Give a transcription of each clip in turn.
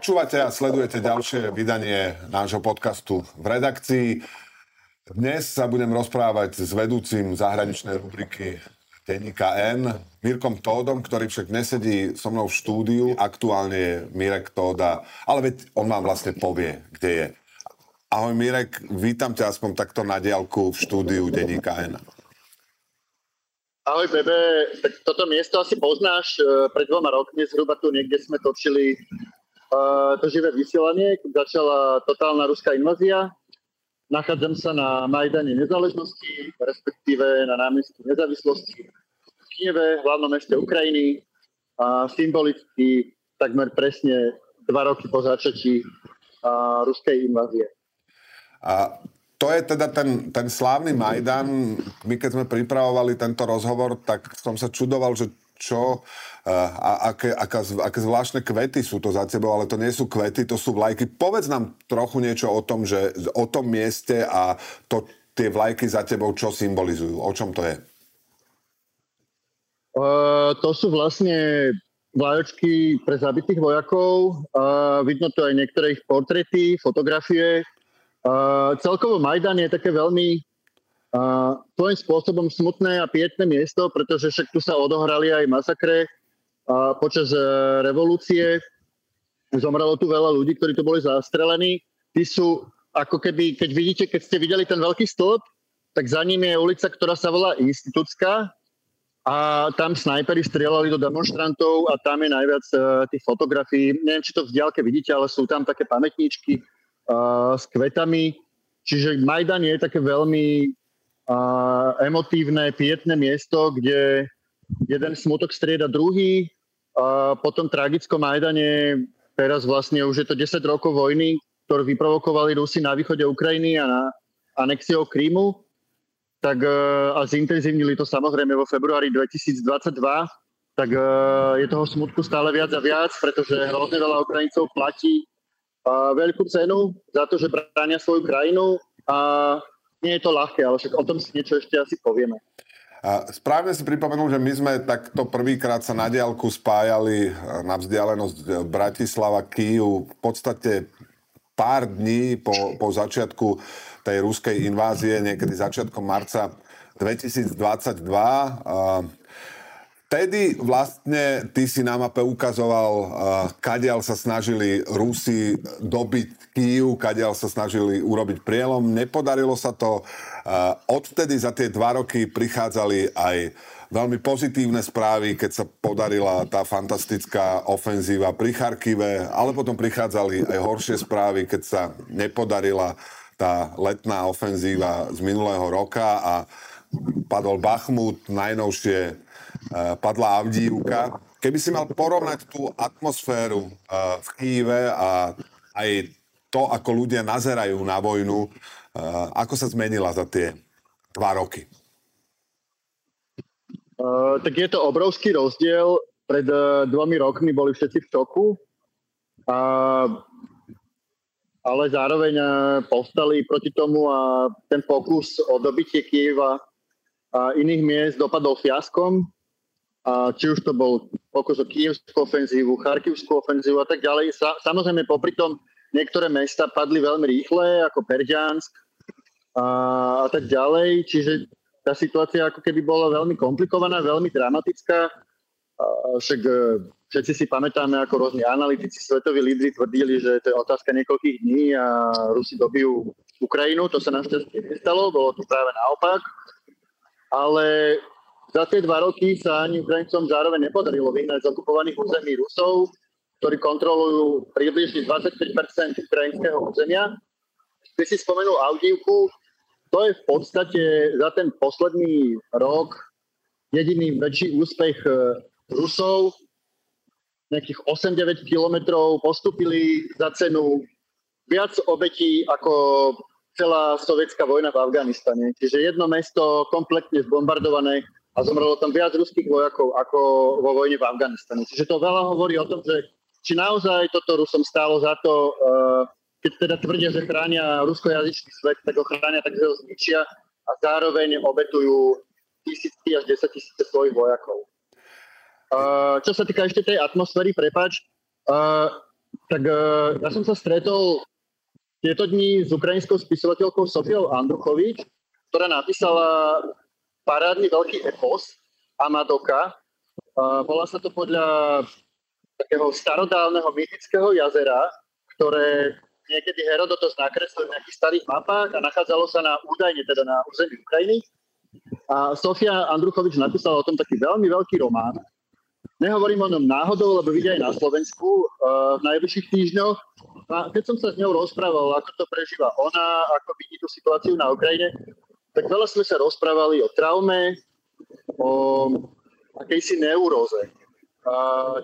Počúvate a sledujete ďalšie vydanie nášho podcastu v redakcii. Dnes sa budem rozprávať s vedúcim zahraničnej rubriky denníka N, Mirkom Tódom, ktorý však nesedí so mnou v štúdiu. Aktuálne je Mirek Tóda, ale veď on vám vlastne povie, kde je. Ahoj Mirek, vítam ťa aspoň takto na diálku v štúdiu denníka N. Ahoj Bebe, tak toto miesto asi poznáš. E, pred dvoma rokmi zhruba tu niekde sme točili to živé vysielanie, keď začala totálna ruská invázia. Nachádzam sa na Majdane nezáležnosti, respektíve na námestí nezávislosti v Kieve, hlavnom meste Ukrajiny. A symbolicky takmer presne dva roky po začatí uh, ruskej invázie. A to je teda ten, ten slávny Majdan. My keď sme pripravovali tento rozhovor, tak som sa čudoval, že čo, eh, a aké, aká, aké zvláštne kvety sú to za tebou, ale to nie sú kvety, to sú vlajky. Povedz nám trochu niečo o tom, že, o tom mieste a to, tie vlajky za tebou, čo symbolizujú, o čom to je? Uh, to sú vlastne vlajočky pre zabitých vojakov. Uh, vidno to aj niektoré ich portrety, fotografie. Uh, celkovo Majdan je také veľmi uh, svojím spôsobom smutné a pietné miesto, pretože však tu sa odohrali aj masakre uh, počas uh, revolúcie. Zomrelo tu veľa ľudí, ktorí tu boli zastrelení. Tí sú ako keby, keď vidíte, keď ste videli ten veľký stĺp, tak za ním je ulica, ktorá sa volá Institúcka a tam snajperi strieľali do demonstrantov a tam je najviac uh, tých fotografií. Neviem, či to v diálke vidíte, ale sú tam také pamätníčky uh, s kvetami. Čiže Majdan je také veľmi uh, emotívne, pietné miesto, kde jeden smutok strieda druhý. Uh, po tom tragickom Majdane teraz vlastne už je to 10 rokov vojny, ktorú vyprovokovali Rusi na východe Ukrajiny a na anexiou Krímu. Tak uh, a zintenzívnili to samozrejme vo februári 2022 tak uh, je toho smutku stále viac a viac, pretože hrozne veľa Ukrajincov platí a veľkú cenu za to, že bránia svoju krajinu a nie je to ľahké, ale však o tom si niečo ešte asi povieme. A správne si pripomenul, že my sme takto prvýkrát sa na diálku spájali na vzdialenosť Bratislava, Kyju v podstate pár dní po, po začiatku tej ruskej invázie, niekedy začiatkom marca 2022. A Vtedy vlastne ty si na mape ukazoval, kadiaľ sa snažili Rusi dobiť Kýv, kadiaľ sa snažili urobiť prielom. Nepodarilo sa to. Odvtedy za tie dva roky prichádzali aj veľmi pozitívne správy, keď sa podarila tá fantastická ofenzíva pri Charkive, ale potom prichádzali aj horšie správy, keď sa nepodarila tá letná ofenzíva z minulého roka a padol Bachmut, najnovšie Eh, padla Avdívka. Keby si mal porovnať tú atmosféru eh, v Kýve a aj to, ako ľudia nazerajú na vojnu, eh, ako sa zmenila za tie dva roky? Uh, tak je to obrovský rozdiel. Pred uh, dvomi rokmi boli všetci v šoku, uh, ale zároveň uh, povstali proti tomu a ten pokus o dobitie Kieva a iných miest dopadol fiaskom. A či už to bol pokus o kievskú ofenzívu, charkivskú ofenzívu a tak ďalej. Sa, samozrejme, popri tom niektoré mesta padli veľmi rýchle, ako Perďansk a, a tak ďalej. Čiže tá situácia ako keby bola veľmi komplikovaná, veľmi dramatická. A však e, všetci si pamätáme, ako rôzni analytici, svetoví lídry tvrdili, že to je otázka niekoľkých dní a Rusi dobijú Ukrajinu. To sa našťastie nestalo, bolo to práve naopak. Ale za tie dva roky sa ani Ukrajincom zároveň nepodarilo vyhnať z okupovaných území Rusov, ktorí kontrolujú približne 25% ukrajinského územia. Ty si spomenul Audívku, to je v podstate za ten posledný rok jediný väčší úspech e, Rusov. Nejakých 8-9 kilometrov postupili za cenu viac obetí ako celá sovietská vojna v Afganistane. Čiže jedno mesto kompletne zbombardované a zomrelo tam viac ruských vojakov ako vo vojne v Afganistane. Čiže to veľa hovorí o tom, že či naozaj toto Rusom stálo za to, uh, keď teda tvrdia, že chránia ruskojazyčný svet, tak ho chránia, tak ho zničia a zároveň obetujú tisícky až desať tisíce svojich vojakov. Uh, čo sa týka ešte tej atmosféry, prepač, uh, Tak ja som sa stretol tieto dni s ukrajinskou spisovateľkou Sofiou Andruchovič, ktorá napísala parádny veľký epos Amadoka. Volá sa to podľa takého starodávneho mytického jazera, ktoré niekedy Herodotos nakreslil v nejakých starých mapách a nachádzalo sa na údajne teda na území Ukrajiny. A Sofia Andruchovič napísala o tom taký veľmi veľký román. Nehovorím o ňom náhodou, lebo vidia aj na Slovensku uh, v najbližších týždňoch. A keď som sa s ňou rozprával, ako to prežíva ona, ako vidí tú situáciu na Ukrajine, tak veľa sme sa rozprávali o traume, o akejsi neuróze.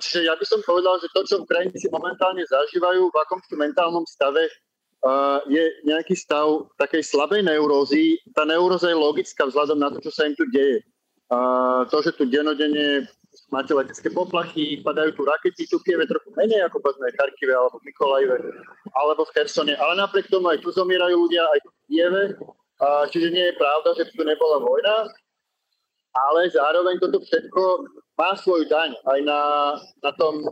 Čiže ja by som povedal, že to, čo Ukrajinci momentálne zažívajú, v akom mentálnom stave, je nejaký stav takej slabej neurózy. Tá neuróza je logická vzhľadom na to, čo sa im tu deje. To, že tu denodene máte letecké poplachy, padajú tu rakety, tu Kieve trochu menej ako povedzme v Charkive alebo v Mikolajve alebo v Kersone, ale napriek tomu aj tu zomierajú ľudia, aj tu v Kieve, čiže nie je pravda, že tu nebola vojna, ale zároveň toto všetko má svoju daň aj na, na tom,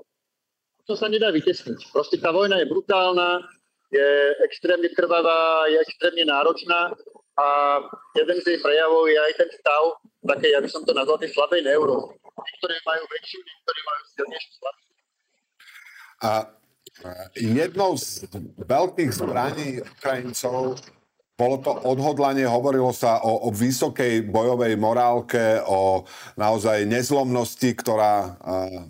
čo sa nedá vytesniť. Proste tá vojna je brutálna, je extrémne krvavá, je extrémne náročná a jeden z jej prejavov je aj ten stav, také, ja by som to nazval, tej slabej neuro. Niektorí majú väčšiu, niektorí majú silnejšiu slabšiu. A jednou z veľkých zbraní Ukrajincov bolo to odhodlanie, hovorilo sa o, o vysokej bojovej morálke, o naozaj nezlomnosti, ktorá uh,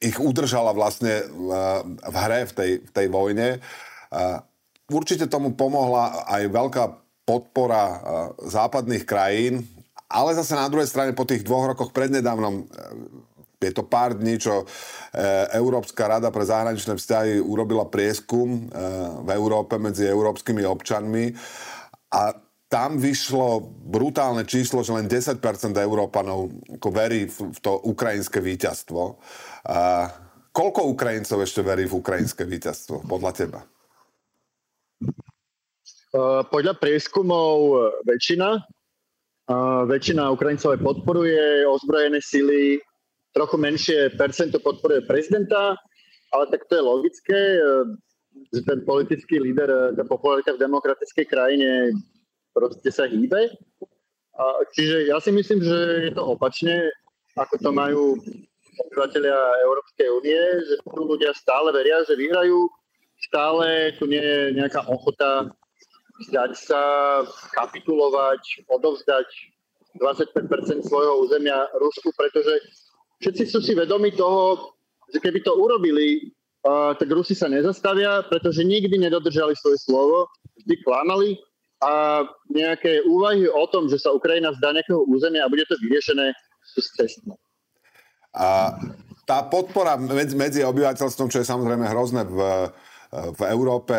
ich udržala vlastne uh, v hre v tej, v tej vojne. Uh, určite tomu pomohla aj veľká podpora uh, západných krajín, ale zase na druhej strane po tých dvoch rokoch prednedávnom je to pár dní, čo Európska rada pre zahraničné vzťahy urobila prieskum v Európe medzi európskymi občanmi a tam vyšlo brutálne číslo, že len 10% Európanov ako verí v to ukrajinské víťazstvo. A koľko Ukrajincov ešte verí v ukrajinské víťazstvo, podľa teba? Podľa prieskumov väčšina. Väčšina Ukrajincov aj podporuje ozbrojené sily, trochu menšie percento podporuje prezidenta, ale tak to je logické že ten politický líder, tá popularita v demokratickej krajine proste sa hýbe. Čiže ja si myslím, že je to opačne, ako to majú obyvateľia Európskej únie, že tu ľudia stále veria, že vyhrajú, stále tu nie je nejaká ochota vzdať sa, kapitulovať, odovzdať 25% svojho územia Rusku, pretože všetci sú si vedomi toho, že keby to urobili, tak Rusi sa nezastavia, pretože nikdy nedodržali svoje slovo, vždy klamali a nejaké úvahy o tom, že sa Ukrajina vzdá nejakého územia a bude to vyriešené, sú cestné. A tá podpora medzi, medzi obyvateľstvom, čo je samozrejme hrozné v, v Európe,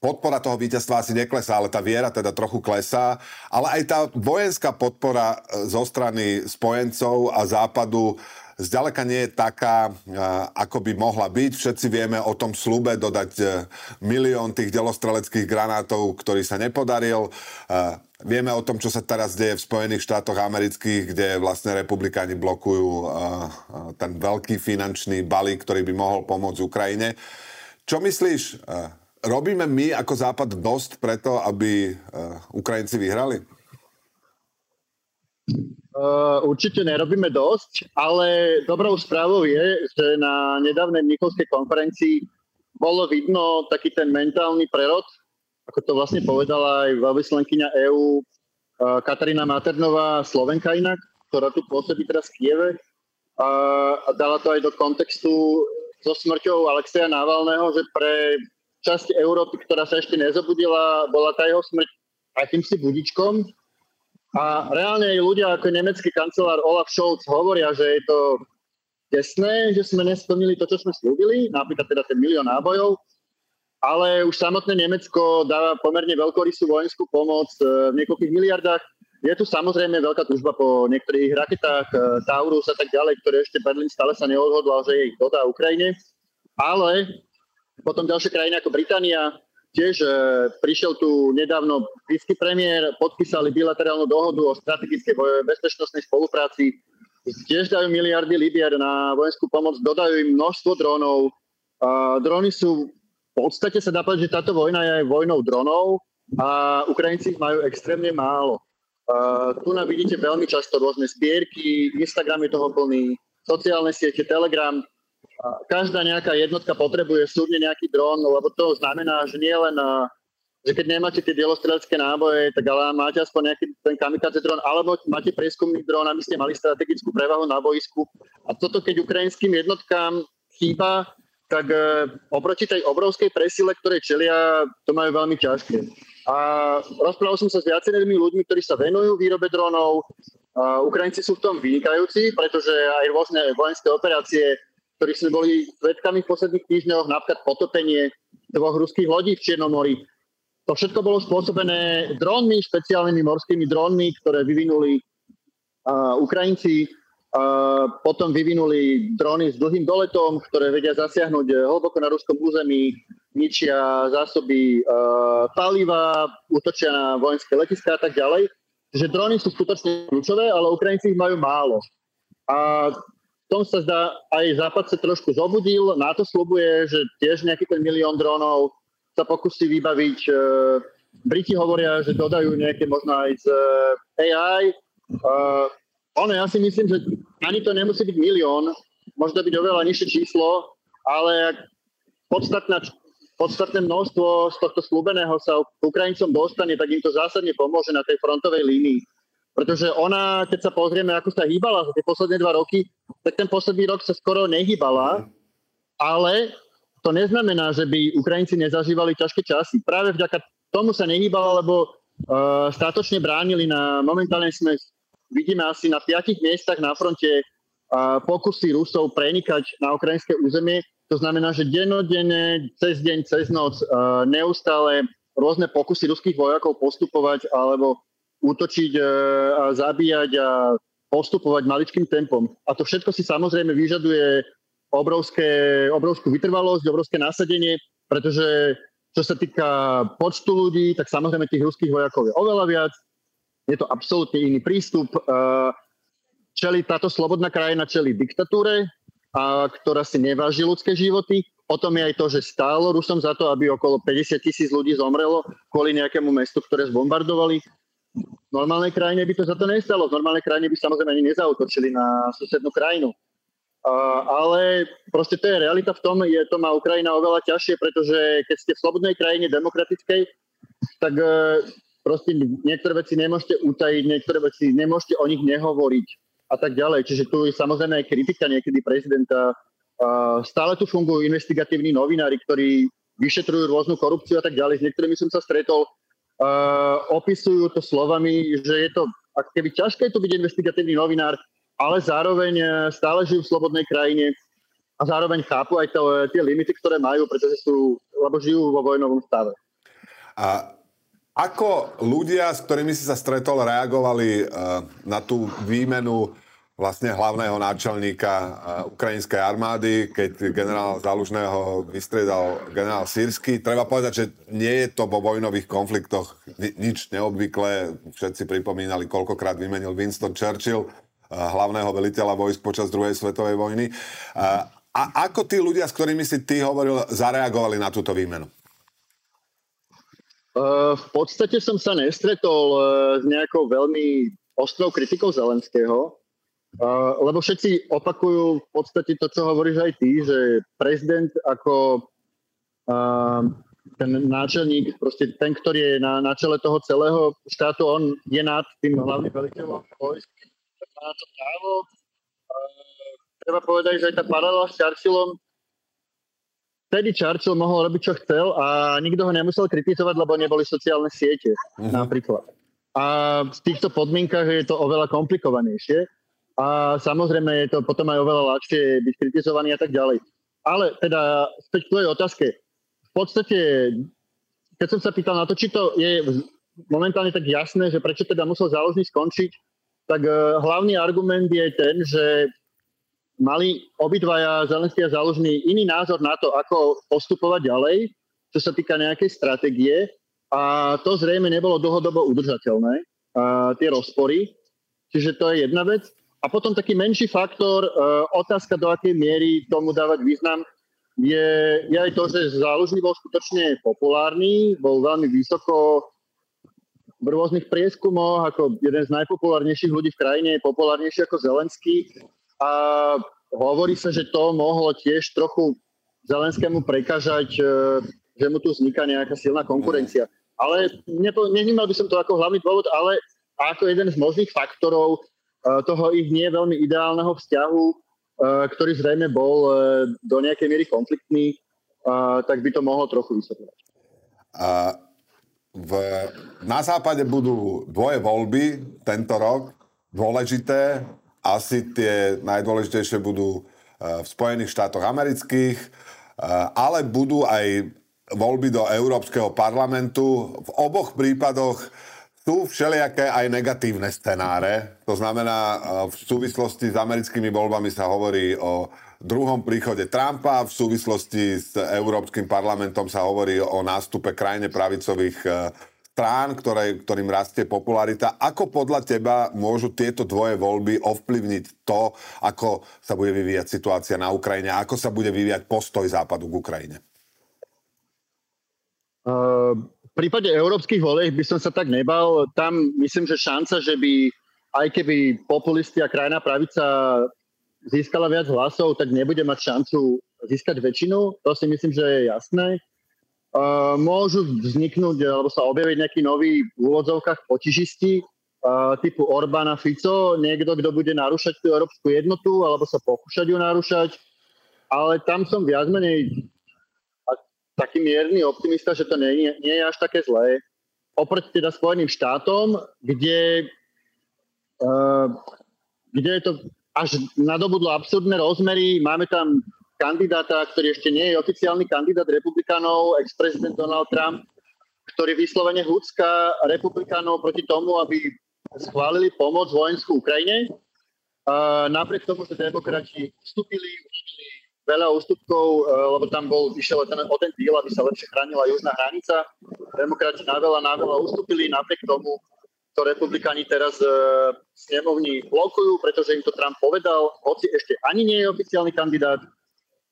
podpora toho víťazstva asi neklesá, ale tá viera teda trochu klesá. Ale aj tá vojenská podpora zo strany spojencov a západu zďaleka nie je taká, ako by mohla byť. Všetci vieme o tom slube dodať e, milión tých delostreleckých granátov, ktorý sa nepodaril. Vieme o tom, čo sa teraz deje v Spojených štátoch amerických, kde vlastne republikáni blokujú ten veľký finančný balík, ktorý by mohol pomôcť Ukrajine. Čo myslíš, robíme my ako Západ dosť preto, aby Ukrajinci vyhrali? Uh, určite nerobíme dosť, ale dobrou správou je, že na nedávnej Nikolskej konferencii bolo vidno taký ten mentálny prerod, ako to vlastne povedala aj veľvyslankyňa EÚ uh, Katarína Maternová, Slovenka inak, ktorá tu pôsobí teraz v Kieve uh, a dala to aj do kontextu so smrťou Alexeja Navalného, že pre časť Európy, ktorá sa ešte nezobudila, bola tá jeho smrť akýmsi budičkom, a reálne aj ľudia ako nemecký kancelár Olaf Scholz hovoria, že je to desné, že sme nesplnili to, čo sme slúbili, napríklad teda ten milión nábojov, ale už samotné Nemecko dáva pomerne veľkorysú vojenskú pomoc e, v niekoľkých miliardách. Je tu samozrejme veľká túžba po niektorých raketách e, Taurus a tak ďalej, ktoré ešte Berlin stále sa neodhodlal, že ich dodá Ukrajine. Ale potom ďalšie krajiny ako Británia, Tiež e, prišiel tu nedávno britský premiér, podpísali bilaterálnu dohodu o strategickej bezpečnostnej spolupráci. Tiež dajú miliardy libier na vojenskú pomoc, dodajú im množstvo drónov. Uh, drony sú, v podstate sa dá povedať, že táto vojna je vojnou dronov a Ukrajinci ich majú extrémne málo. Uh, tu nám vidíte veľmi často rôzne spierky, Instagram je toho plný, sociálne siete, Telegram. Každá nejaká jednotka potrebuje súdne nejaký dron, lebo to znamená, že nie len že keď nemáte tie dielostrelecké náboje, tak ale máte aspoň nejaký ten kamikaze dron, alebo máte prieskumný dron, aby ste mali strategickú prevahu na boisku. A toto, keď ukrajinským jednotkám chýba, tak e, oproti tej obrovskej presile, ktoré čelia, to majú veľmi ťažké. A rozprával som sa s viacerými ľuďmi, ktorí sa venujú výrobe dronov. A Ukrajinci sú v tom vynikajúci, pretože aj rôzne vojenské operácie, ktorých sme boli svetkami v posledných týždňoch, napríklad potopenie dvoch ruských lodí v Čiernomori, to všetko bolo spôsobené drónmi, špeciálnymi morskými drónmi, ktoré vyvinuli uh, Ukrajinci. Uh, potom vyvinuli dróny s dlhým doletom, ktoré vedia zasiahnuť hlboko na ruskom území, ničia zásoby uh, paliva, útočia na vojenské letiská a tak ďalej. Že dróny sú skutočne kľúčové, ale Ukrajinci ich majú málo. A tom sa zdá, aj Západ sa trošku zobudil, NATO slubuje, že tiež nejaký ten milión drónov sa pokusí vybaviť. E, Briti hovoria, že dodajú nejaké možno aj z e, AI. Uh, ono, ja si myslím, že ani to nemusí byť milión, možno byť oveľa nižšie číslo, ale podstatná, podstatné množstvo z tohto slúbeného sa Ukrajincom dostane, tak im to zásadne pomôže na tej frontovej línii. Pretože ona, keď sa pozrieme, ako sa hýbala za tie posledné dva roky, tak ten posledný rok sa skoro nehýbala, ale to neznamená, že by Ukrajinci nezažívali ťažké časy. Práve vďaka tomu sa nehýbala, lebo uh, státočne bránili na, momentálne sme, vidíme asi na piatich miestach na fronte uh, pokusy Rusov prenikať na ukrajinské územie. To znamená, že dennodenne, cez deň, cez noc, uh, neustále rôzne pokusy ruských vojakov postupovať alebo útočiť uh, a zabíjať a postupovať maličkým tempom. A to všetko si samozrejme vyžaduje obrovské, obrovskú vytrvalosť, obrovské nasadenie, pretože čo sa týka počtu ľudí, tak samozrejme tých ruských vojakov je oveľa viac. Je to absolútne iný prístup. Čeli táto slobodná krajina čeli diktatúre, a ktorá si neváži ľudské životy. O tom je aj to, že stálo Rusom za to, aby okolo 50 tisíc ľudí zomrelo kvôli nejakému mestu, ktoré zbombardovali. V normálnej krajine by to za to nestalo. V normálnej krajine by samozrejme ani nezautočili na susednú krajinu. Uh, ale proste to je realita v tom, je to má Ukrajina oveľa ťažšie, pretože keď ste v slobodnej krajine demokratickej, tak uh, proste niektoré veci nemôžete utajiť, niektoré veci nemôžete o nich nehovoriť a tak ďalej. Čiže tu je samozrejme aj kritika niekedy prezidenta. Uh, stále tu fungujú investigatívni novinári, ktorí vyšetrujú rôznu korupciu a tak ďalej. S niektorými som sa stretol. Opisujú to slovami, že je to ak keby ťažké to byť investigatívny novinár, ale zároveň e, stále žijú v slobodnej krajine a zároveň chápu aj to, e, tie limity, ktoré majú, pretože sú, lebo žijú vo vojnovom stave. A ako ľudia, s ktorými si sa stretol, reagovali uh, na tú výmenu vlastne hlavného náčelníka uh, ukrajinskej armády, keď generál Zalužného vystriedal generál Sírsky. Treba povedať, že nie je to vo vojnových konfliktoch ni- nič neobvyklé. Všetci pripomínali, koľkokrát vymenil Winston Churchill hlavného veliteľa vojsk počas druhej svetovej vojny. A ako tí ľudia, s ktorými si ty hovoril, zareagovali na túto výmenu? v podstate som sa nestretol s nejakou veľmi ostrou kritikou Zelenského, lebo všetci opakujú v podstate to, čo hovoríš aj ty, že prezident ako ten náčelník, proste ten, ktorý je na, na čele toho celého štátu, on je nad tým hlavným veliteľom vojsk má to právo. Uh, treba povedať, že aj tá paralela s Churchillom vtedy Churchill mohol robiť, čo chcel a nikto ho nemusel kritizovať, lebo neboli sociálne siete uh-huh. napríklad. A v týchto podmienkach je to oveľa komplikovanejšie a samozrejme je to potom aj oveľa ľahšie byť kritizovaný a tak ďalej. Ale teda späť k tvojej otázke. V podstate, keď som sa pýtal na to, či to je momentálne tak jasné, že prečo teda musel záložný skončiť, tak uh, hlavný argument je ten, že mali obidvaja Zelenský a Zálužný iný názor na to, ako postupovať ďalej, čo sa týka nejakej stratégie a to zrejme nebolo dlhodobo udržateľné, uh, tie rozpory. Čiže to je jedna vec. A potom taký menší faktor, uh, otázka, do akej miery tomu dávať význam. je, je aj to, že Zálužný bol skutočne populárny, bol veľmi vysoko v rôznych prieskumoch, ako jeden z najpopulárnejších ľudí v krajine, je populárnejší ako Zelenský. A hovorí sa, že to mohlo tiež trochu Zelenskému prekážať, e, že mu tu vzniká nejaká silná konkurencia. Ale nepo, nevnímal by som to ako hlavný dôvod, ale ako jeden z možných faktorov e, toho ich nie veľmi ideálneho vzťahu, e, ktorý zrejme bol do nejakej miery konfliktný, tak by to mohlo trochu vysvetľovať. V, na západe budú dvoje voľby tento rok, dôležité. Asi tie najdôležitejšie budú v Spojených štátoch amerických, ale budú aj voľby do Európskeho parlamentu. V oboch prípadoch sú všelijaké aj negatívne scenáre. To znamená, v súvislosti s americkými voľbami sa hovorí o druhom príchode Trumpa. V súvislosti s Európskym parlamentom sa hovorí o nástupe krajine pravicových e, strán, ktoré, ktorým rastie popularita. Ako podľa teba môžu tieto dvoje voľby ovplyvniť to, ako sa bude vyvíjať situácia na Ukrajine, ako sa bude vyvíjať postoj Západu k Ukrajine? Uh, prípade európskych volieb by som sa tak nebal. Tam myslím, že šanca, že by aj keby populisti a krajná pravica získala viac hlasov, tak nebude mať šancu získať väčšinu. To si myslím, že je jasné. Môžu vzniknúť alebo sa objaviť nejakí noví v úvodzovkách potižisti typu Orbána Fico, niekto, kto bude narúšať tú európsku jednotu alebo sa pokúšať ju narúšať. Ale tam som viac menej taký mierny optimista, že to nie, nie je až také zlé. Oproti teda Spojeným štátom, kde, uh, kde je to až nadobudlo absurdné rozmery. Máme tam kandidáta, ktorý ešte nie je oficiálny kandidát republikánov, ex-prezident Donald Trump, ktorý vyslovene húcka republikánov proti tomu, aby schválili pomoc vojenskú Ukrajine. A napriek tomu, že demokrati vstúpili, veľa ústupkov, e, lebo tam bol, išiel ten, o ten díl, aby sa lepšie chránila južná hranica. Demokrati na veľa, na veľa ustúpili, napriek tomu to republikáni teraz e, snemovni blokujú, pretože im to Trump povedal, hoci ešte ani nie je oficiálny kandidát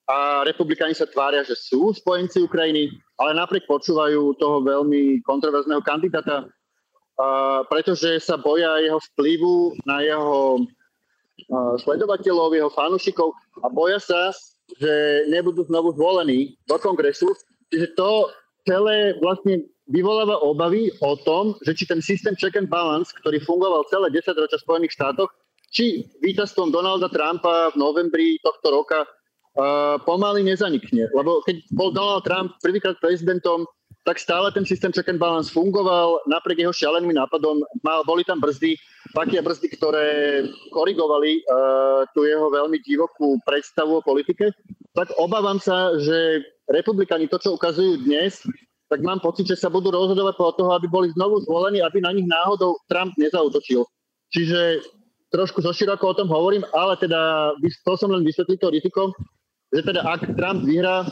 a republikáni sa tvária, že sú spojenci Ukrajiny, ale napriek počúvajú toho veľmi kontroverzného kandidáta, a pretože sa boja jeho vplyvu na jeho sledovateľov, jeho fanúšikov a boja sa, že nebudú znovu zvolení do kongresu. Čiže to celé vlastne vyvoláva obavy o tom, že či ten systém check and balance, ktorý fungoval celé 10 ročia v Spojených štátoch, či víťazstvom Donalda Trumpa v novembri tohto roka uh, pomaly nezanikne. Lebo keď bol Donald Trump prvýkrát prezidentom, tak stále ten systém check and balance fungoval, napriek jeho šialeným nápadom mal, boli tam brzdy, také brzdy, ktoré korigovali uh, tú jeho veľmi divokú predstavu o politike. Tak obávam sa, že republikani to, čo ukazujú dnes, tak mám pocit, že sa budú rozhodovať po toho, aby boli znovu zvolení, aby na nich náhodou Trump nezautočil. Čiže trošku zoširoko o tom hovorím, ale teda chcel som len vysvetliť to riziko, že teda ak Trump vyhrá,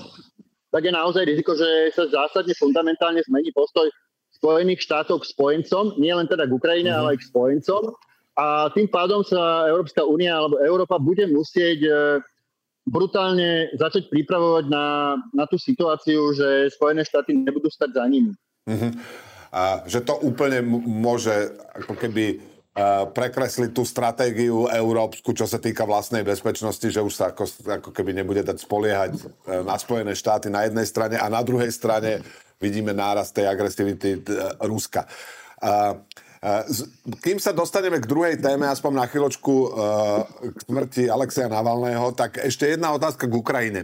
tak je naozaj riziko, že sa zásadne fundamentálne zmení postoj Spojených štátov k spojencom, nie len teda k Ukrajine, mm-hmm. ale aj k spojencom. A tým pádom sa Európska únia alebo Európa bude musieť e, brutálne začať pripravovať na, na tú situáciu, že Spojené štáty nebudú stať za nimi. Uh-huh. A že to úplne môže ako keby prekresliť tú stratégiu európsku, čo sa týka vlastnej bezpečnosti, že už sa ako, ako keby nebude dať spoliehať uh, na Spojené štáty na jednej strane a na druhej strane vidíme nárast tej agresivity uh, Ruska. Kým sa dostaneme k druhej téme, aspoň na chvíľočku k smrti Alexeja Navalného, tak ešte jedna otázka k Ukrajine.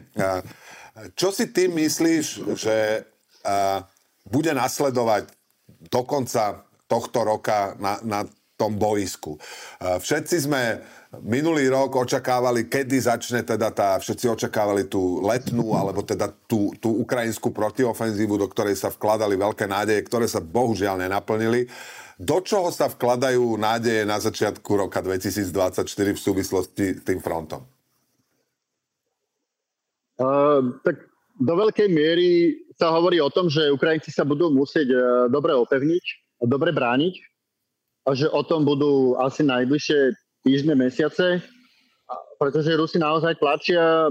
Čo si ty myslíš, že bude nasledovať do konca tohto roka na, na tom boisku? Všetci sme minulý rok očakávali, kedy začne teda tá, všetci očakávali tú letnú, alebo teda tú, tú ukrajinskú protiofenzívu, do ktorej sa vkladali veľké nádeje, ktoré sa bohužiaľ nenaplnili. Do čoho sa vkladajú nádeje na začiatku roka 2024 v súvislosti s tým frontom? Uh, tak do veľkej miery sa hovorí o tom, že Ukrajinci sa budú musieť uh, dobre opevniť a dobre brániť a že o tom budú asi najbližšie týždne, mesiace, pretože Rusi naozaj tlačia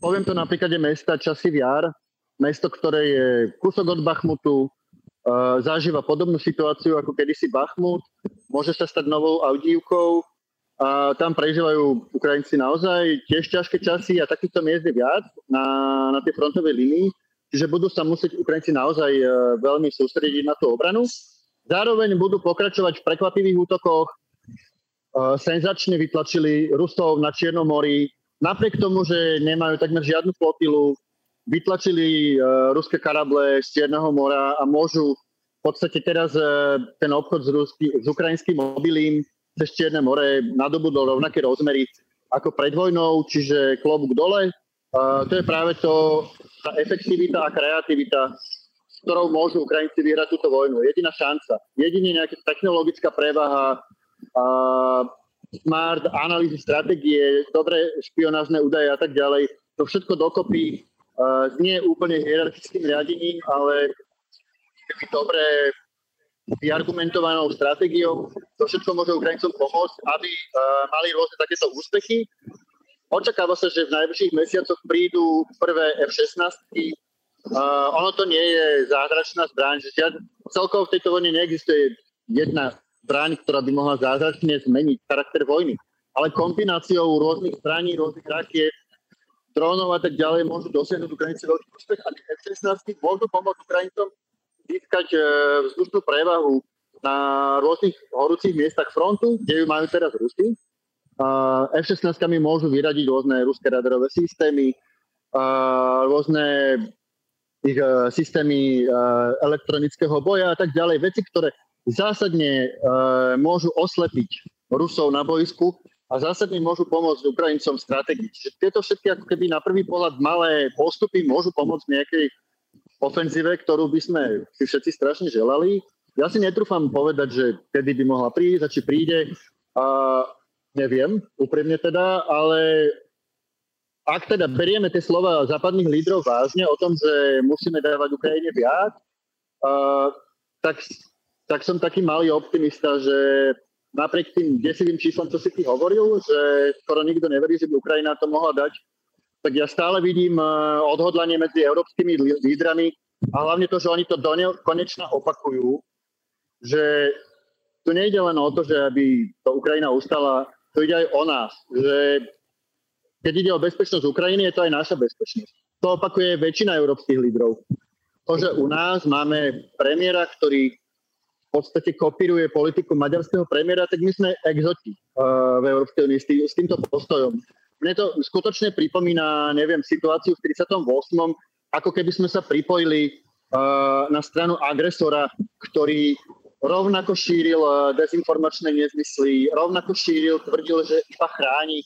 poviem to na príklade mesta Časy Viar, mesto, ktoré je kúsok od Bachmutu, uh, zažíva podobnú situáciu ako kedysi Bachmut, môže sa stať novou Audívkou a tam prežívajú Ukrajinci naozaj tiež ťažké časy a takýchto miest je viac na, na tej frontovej linii, čiže budú sa musieť Ukrajinci naozaj uh, veľmi sústrediť na tú obranu. Zároveň budú pokračovať v prekvapivých útokoch, uh, senzačne vytlačili Rusov na Čiernom mori, napriek tomu, že nemajú takmer žiadnu flotilu, vytlačili uh, ruské karable z Čierneho mora a môžu v podstate teraz uh, ten obchod s, rusky, s ukrajinským mobilím cez Čierne more nadobudol rovnaké rozmery ako pred vojnou, čiže klobúk dole. To je práve to, tá efektivita a kreativita, ktorou môžu Ukrajinci vyhrať túto vojnu. Jediná šanca. Jedine nejaká technologická prevaha, uh, smart, analýzy stratégie, dobré špionážne údaje a tak ďalej. To všetko dokopy Uh, nie úplne hierarchickým riadením, ale dobre vyargumentovanou stratégiou. To všetko môže Ukrajincom pomôcť, aby uh, mali rôzne takéto úspechy. Očakáva sa, že v najbližších mesiacoch prídu prvé F-16. Uh, ono to nie je zázračná zbraň. Že žiad, celkovo v tejto vojne neexistuje jedna zbraň, ktorá by mohla zázračne zmeniť charakter vojny. Ale kombináciou rôznych zbraní, rôznych rakiet, drónov a tak ďalej môžu dosiahnuť Ukrajinci veľký úspech a F-16 môžu pomôcť Ukrajincom získať e, vzdušnú prevahu na rôznych horúcich miestach frontu, kde ju majú teraz Rusi. F-16 môžu vyradiť rôzne ruské radarové systémy, rôzne ich e, systémy e, elektronického boja a tak ďalej. Veci, ktoré zásadne môžu oslepiť Rusov na boisku a zásadne môžu pomôcť Ukrajincom strategii. Čiže tieto všetky ako keby na prvý pohľad malé postupy môžu pomôcť nejakej ofenzíve, ktorú by sme si všetci strašne želali. Ja si netrúfam povedať, že kedy by mohla prísť a či príde. A neviem, úprimne teda, ale ak teda berieme tie slova západných lídrov vážne o tom, že musíme dávať Ukrajine viac, a, tak, tak som taký malý optimista, že napriek tým desivým číslom, čo si ty hovoril, že skoro nikto neverí, že by Ukrajina to mohla dať, tak ja stále vidím eh, odhodlanie medzi európskymi lídrami a hlavne to, že oni to do konečna opakujú, že tu nejde len o to, že aby to Ukrajina ustala, to ide aj o nás, že keď ide o bezpečnosť Ukrajiny, je to aj naša bezpečnosť. To opakuje väčšina európskych lídrov. To, že u nás máme premiéra, ktorý v podstate kopíruje politiku maďarského premiéra, tak my sme exoti uh, v Európskej únii s, tý, s týmto postojom. Mne to skutočne pripomína, neviem, situáciu v 38. ako keby sme sa pripojili uh, na stranu agresora, ktorý rovnako šíril uh, dezinformačné nezmysly, rovnako šíril, tvrdil, že iba chráni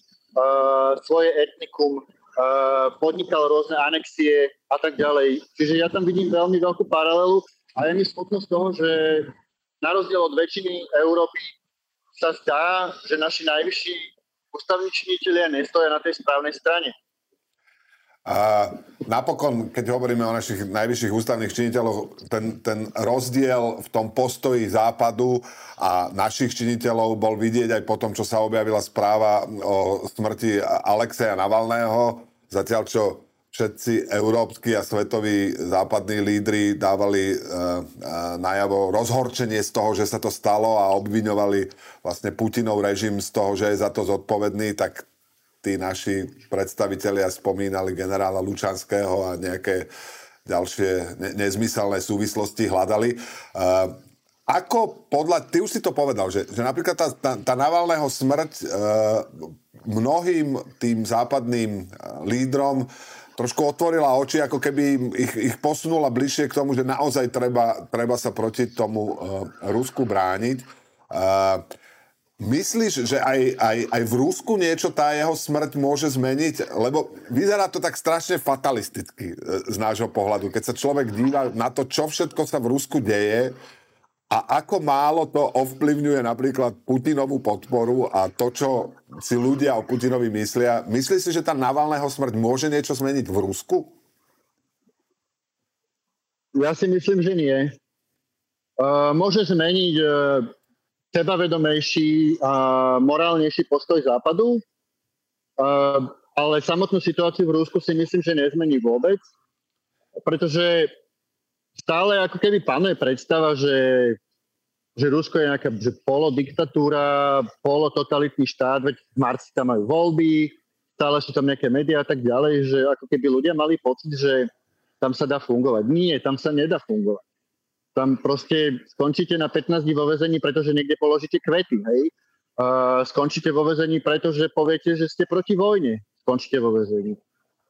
svoje etnikum, uh, podnikal rôzne anexie a tak ďalej. Čiže ja tam vidím veľmi veľkú paralelu a je mi smutno z toho, že na rozdiel od väčšiny Európy sa zdá, že naši najvyšší ústavní činiteľia nestoja na tej správnej strane. A napokon, keď hovoríme o našich najvyšších ústavných činiteľoch, ten, ten rozdiel v tom postoji západu a našich činiteľov bol vidieť aj po tom, čo sa objavila správa o smrti Alexeja Navalného, zatiaľ čo všetci európsky a svetoví západní lídry dávali uh, uh, najavo rozhorčenie z toho, že sa to stalo a obviňovali vlastne Putinov režim z toho, že je za to zodpovedný, tak tí naši predstavitelia spomínali generála Lučanského a nejaké ďalšie ne- nezmyselné súvislosti hľadali. Uh, ako podľa, ty už si to povedal, že, že napríklad tá, tá, tá Navalného smrť uh, mnohým tým západným lídrom trošku otvorila oči, ako keby ich, ich posunula bližšie k tomu, že naozaj treba, treba sa proti tomu uh, Rusku brániť. Uh, Myslíš, že aj, aj, aj v Rusku niečo tá jeho smrť môže zmeniť? Lebo vyzerá to tak strašne fatalisticky e, z nášho pohľadu. Keď sa človek díva na to, čo všetko sa v Rusku deje, a ako málo to ovplyvňuje napríklad Putinovú podporu a to, čo si ľudia o Putinovi myslia. Myslí si, že tá Navalného smrť môže niečo zmeniť v Rusku? Ja si myslím, že nie. Uh, môže zmeniť uh, sebavedomejší a morálnejší postoj Západu. Ale samotnú situáciu v Rúsku si myslím, že nezmení vôbec, pretože stále ako keby panuje predstava, že, že Rusko je nejaká že polodiktatúra, polototalitný štát, veď v marci tam majú voľby, stále sú tam nejaké médiá a tak ďalej, že ako keby ľudia mali pocit, že tam sa dá fungovať. Nie, tam sa nedá fungovať. Tam proste skončíte na 15 dní vo vezení, pretože niekde položíte kvety, hej. Uh, skončíte vo vezení, pretože poviete, že ste proti vojne. Skončíte vo vezení.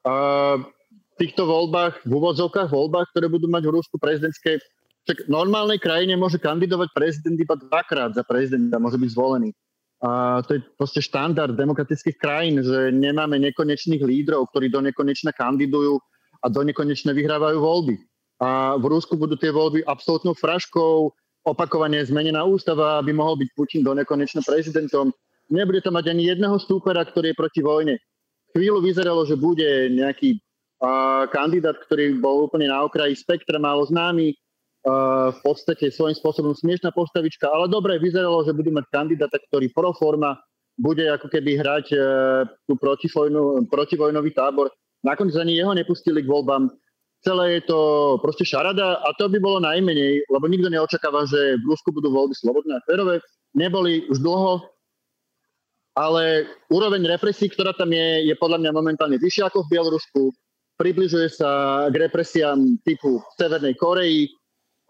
Uh, v týchto voľbách, v úvodzovkách voľbách, ktoré budú mať v Rusku prezidentské, však v normálnej krajine môže kandidovať prezident iba dvakrát za prezidenta, môže byť zvolený. A to je proste štandard demokratických krajín, že nemáme nekonečných lídrov, ktorí do nekonečna kandidujú a do nekonečna vyhrávajú voľby. A v Rusku budú tie voľby absolútnou fraškou, opakovane zmenená ústava, aby mohol byť Putin do nekonečna prezidentom. Nebude to mať ani jedného stúpera, ktorý je proti vojne. Chvíľu vyzeralo, že bude nejaký uh, kandidát, ktorý bol úplne na okraji spektra, málo známy, uh, v podstate svojím spôsobom smiešná postavička, ale dobre, vyzeralo, že budú mať kandidáta, ktorý pro forma bude ako keby hrať uh, tú protivojnu, protivojnový tábor. Nakoniec ani jeho nepustili k voľbám celé je to proste šarada a to by bolo najmenej, lebo nikto neočakáva, že v Rusku budú voľby slobodné a férové. Neboli už dlho, ale úroveň represí, ktorá tam je, je podľa mňa momentálne vyššia ako v Bielorusku. Približuje sa k represiám typu Severnej Koreji.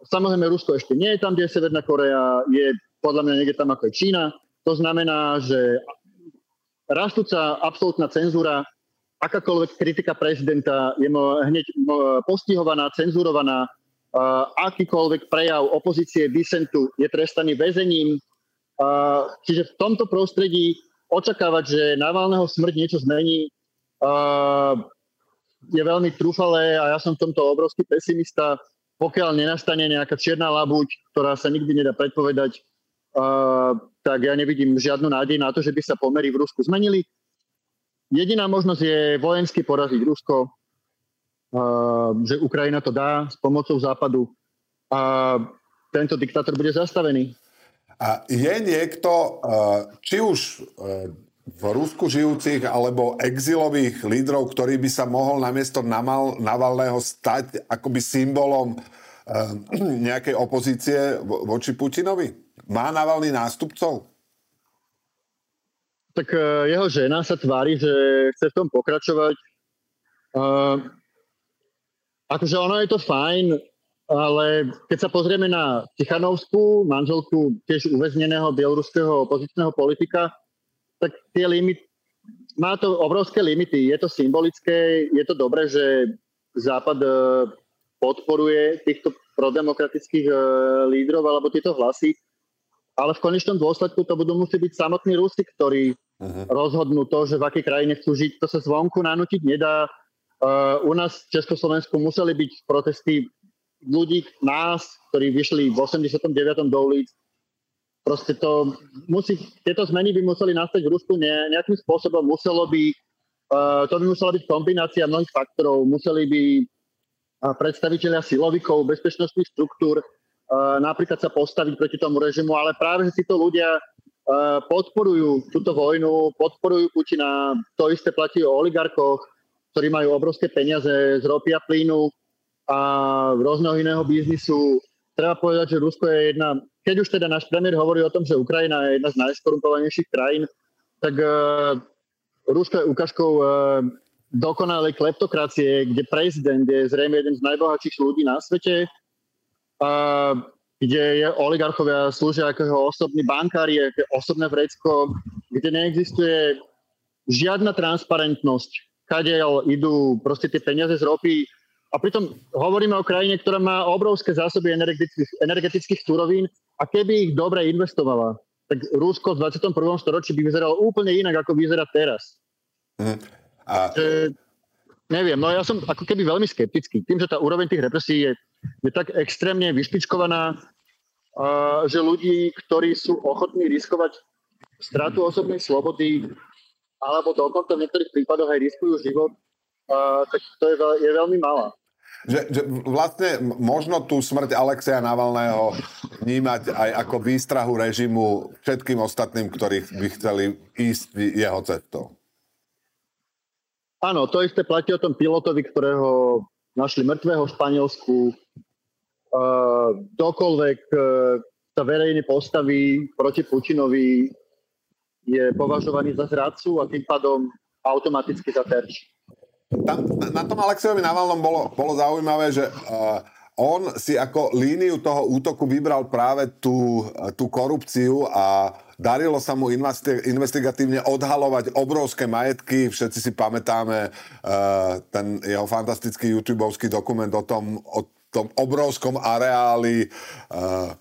Samozrejme, Rusko ešte nie je tam, kde je Severná Korea, je podľa mňa niekde tam ako je Čína. To znamená, že rastúca absolútna cenzúra akákoľvek kritika prezidenta je hneď postihovaná, cenzurovaná, akýkoľvek prejav opozície, disentu je trestaný väzením. Čiže v tomto prostredí očakávať, že Navalného smrť niečo zmení, je veľmi trúfalé a ja som v tomto obrovský pesimista. Pokiaľ nenastane nejaká čierna labuť, ktorá sa nikdy nedá predpovedať, tak ja nevidím žiadnu nádej na to, že by sa pomery v Rusku zmenili. Jediná možnosť je vojensky poraziť Rusko, že Ukrajina to dá s pomocou Západu a tento diktátor bude zastavený. A je niekto, či už v Rusku žijúcich alebo exilových lídrov, ktorý by sa mohol namiesto Naval, Navalného stať akoby symbolom nejakej opozície voči Putinovi? Má Navalný nástupcov? Tak uh, jeho žena sa tvári, že chce v tom pokračovať. Uh, akože ono je to fajn, ale keď sa pozrieme na Tichanovskú, manželku tiež uväzneného bieloruského opozičného politika, tak tie limity, má to obrovské limity. Je to symbolické, je to dobré, že Západ uh, podporuje týchto prodemokratických uh, lídrov alebo tieto hlasy, ale v konečnom dôsledku to budú musieť byť samotní Rusi, ktorí uh-huh. rozhodnú to, že v akej krajine chcú žiť. To sa zvonku nanútiť nedá. Uh, u nás v Československu museli byť protesty ľudí, nás, ktorí vyšli v 89. do ulic. Proste to musí, tieto zmeny by museli nastať v Rusku ne, nejakým spôsobom. Muselo by, uh, to by musela byť kombinácia mnohých faktorov. Museli by uh, predstaviteľia silovikov, bezpečnostných štruktúr napríklad sa postaviť proti tomu režimu, ale práve, že títo ľudia podporujú túto vojnu, podporujú Putina, to isté platí o oligarchoch, ktorí majú obrovské peniaze z ropy a plynu a rôzneho iného biznisu. Treba povedať, že Rusko je jedna, keď už teda náš premiér hovorí o tom, že Ukrajina je jedna z najskorumpovanejších krajín, tak uh, Rusko je ukážkou uh, dokonalej kleptokracie, kde prezident je zrejme jeden z najbohatších ľudí na svete, kde je oligarchovia slúžia ako jeho osobní bankári, ako osobné vrecko, kde neexistuje žiadna transparentnosť, kadiaľ idú proste tie peniaze z ropy. A pritom hovoríme o krajine, ktorá má obrovské zásoby energetických, energetických surovín a keby ich dobre investovala, tak Rusko v 21. storočí by vyzeralo úplne inak, ako vyzerá teraz. Mm. A... Že, neviem, no ja som ako keby veľmi skeptický. Tým, že tá úroveň tých represí je je tak extrémne vyšpičkovaná, že ľudí, ktorí sú ochotní riskovať stratu osobnej slobody alebo dokonca v niektorých prípadoch aj riskujú život, tak to je, je veľmi malá. Že, že vlastne možno tú smrť Alexeja Navalného vnímať aj ako výstrahu režimu všetkým ostatným, ktorí by chceli ísť jeho cestou. Áno, to isté platí o tom pilotovi, ktorého našli mŕtvého v Španielsku. Uh, dokoľvek uh, sa verejne postaví proti Putinovi, je považovaný za zradcu a tým pádom automaticky za terč. Tam, na tom Alexejovi Navalnom bolo, bolo zaujímavé, že uh, on si ako líniu toho útoku vybral práve tú, tú korupciu a darilo sa mu investigatívne odhalovať obrovské majetky. Všetci si pamätáme uh, ten jeho fantastický youtube dokument o tom, o tom obrovskom areáli uh,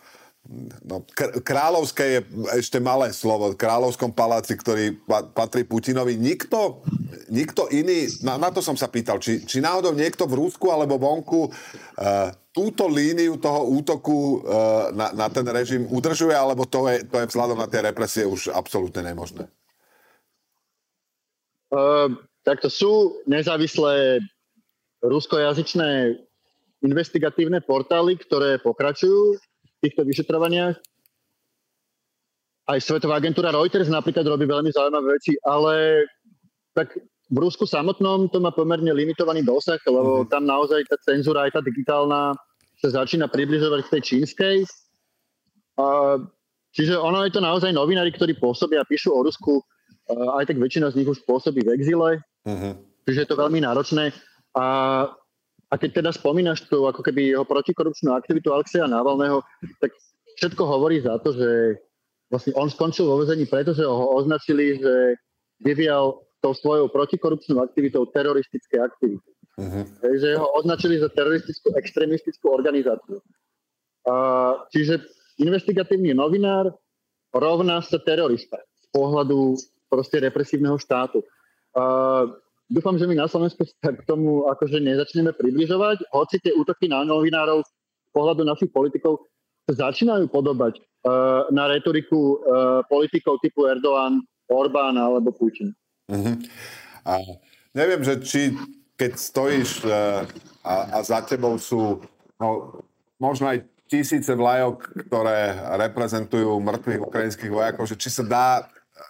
No, kráľovské je ešte malé slovo, kráľovskom paláci, ktorý patrí Putinovi. Nikto, nikto iný, na, na to som sa pýtal, či, či náhodou niekto v Rúsku alebo vonku uh, túto líniu toho útoku uh, na, na ten režim udržuje, alebo to je, to je vzhľadom na tie represie už absolútne nemožné? Tak to sú nezávislé ruskojazyčné investigatívne portály, ktoré pokračujú týchto vyšetrovaniach. Aj Svetová agentúra Reuters napríklad robí veľmi zaujímavé veci, ale tak v Rusku samotnom to má pomerne limitovaný dosah, lebo mm-hmm. tam naozaj tá cenzúra, aj tá digitálna, sa začína približovať k tej čínskej. A, čiže ono je to naozaj novinári, ktorí pôsobia a píšu o Rusku, aj tak väčšina z nich už pôsobí v exile, mm-hmm. čiže je to veľmi náročné. A a keď teda spomínaš tu ako keby jeho protikorupčnú aktivitu Alexeja Navalného, tak všetko hovorí za to, že vlastne on skončil vo vezení, pretože ho označili, že vyvíjal tou svojou protikorupčnou aktivitou teroristické aktivity. Uh-huh. že ho označili za teroristickú, extrémistickú organizáciu. A, čiže investigatívny novinár rovná sa terorista z pohľadu proste represívneho štátu. A, dúfam, že my na Slovensku sa k tomu akože nezačneme približovať, hoci tie útoky na novinárov z pohľadu našich politikov sa začínajú podobať uh, na retoriku uh, politikov typu Erdoğan, Orbán alebo Putin. Uh-huh. A neviem, že či keď stojíš uh, a, a za tebou sú no, možno aj tisíce vlajok, ktoré reprezentujú mŕtvych ukrajinských vojakov, že či sa dá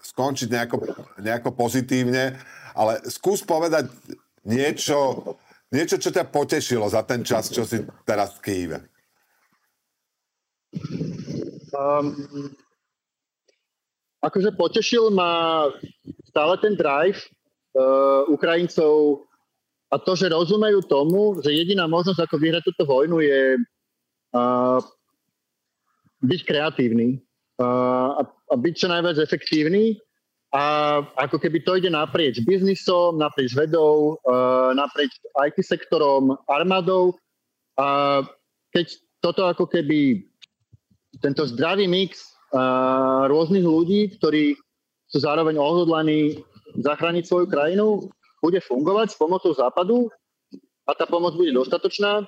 skončiť nejako, nejako pozitívne ale skús povedať niečo, niečo, čo ťa potešilo za ten čas, čo si teraz v Kýve. Um, akože potešil ma stále ten drive uh, Ukrajincov a to, že rozumejú tomu, že jediná možnosť, ako vyhrať túto vojnu, je uh, byť kreatívny uh, a, a byť čo najviac efektívny a ako keby to ide naprieč biznisom, naprieč vedou, uh, naprieč IT sektorom, armádou. A keď toto ako keby tento zdravý mix uh, rôznych ľudí, ktorí sú zároveň odhodlaní zachrániť svoju krajinu, bude fungovať s pomocou západu a tá pomoc bude dostatočná,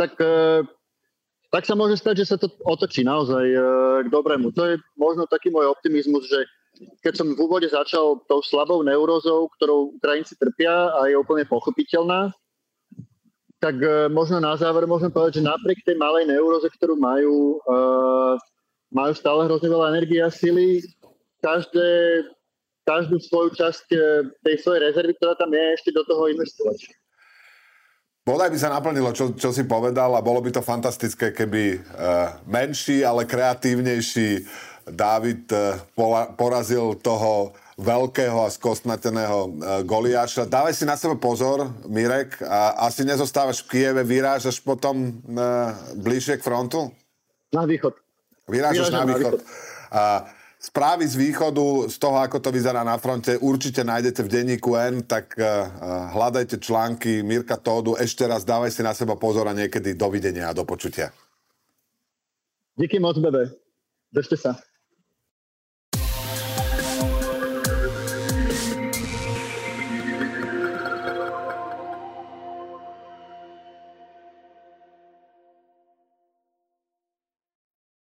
tak, uh, tak sa môže stať, že sa to otočí naozaj k dobrému. To je možno taký môj optimizmus, že keď som v úvode začal tou slabou neurozou, ktorou Ukrajinci trpia a je úplne pochopiteľná, tak e, možno na záver môžem povedať, že napriek tej malej neuroze, ktorú majú, uh, majú stále hrozne veľa energie a sily, každé, každú svoju časť e, tej svojej rezervy, ktorá tam je, ešte do toho investovať. Bodaj by sa naplnilo, čo, čo si povedal a bolo by to fantastické, keby uh, menší, ale kreatívnejší Dávid eh, porazil toho veľkého a skostnateného eh, Goliáša. Dávaj si na seba pozor, Mirek, a asi nezostávaš v Kieve, vyrážaš potom eh, bližšie k frontu? Na východ. Vyrážaš na, na východ. A správy z východu, z toho, ako to vyzerá na fronte, určite nájdete v denníku N, tak hľadajte články Mirka Tódu. Ešte raz dávaj si na seba pozor a niekedy dovidenia a do počutia. Díky moc, bebe. Držte sa.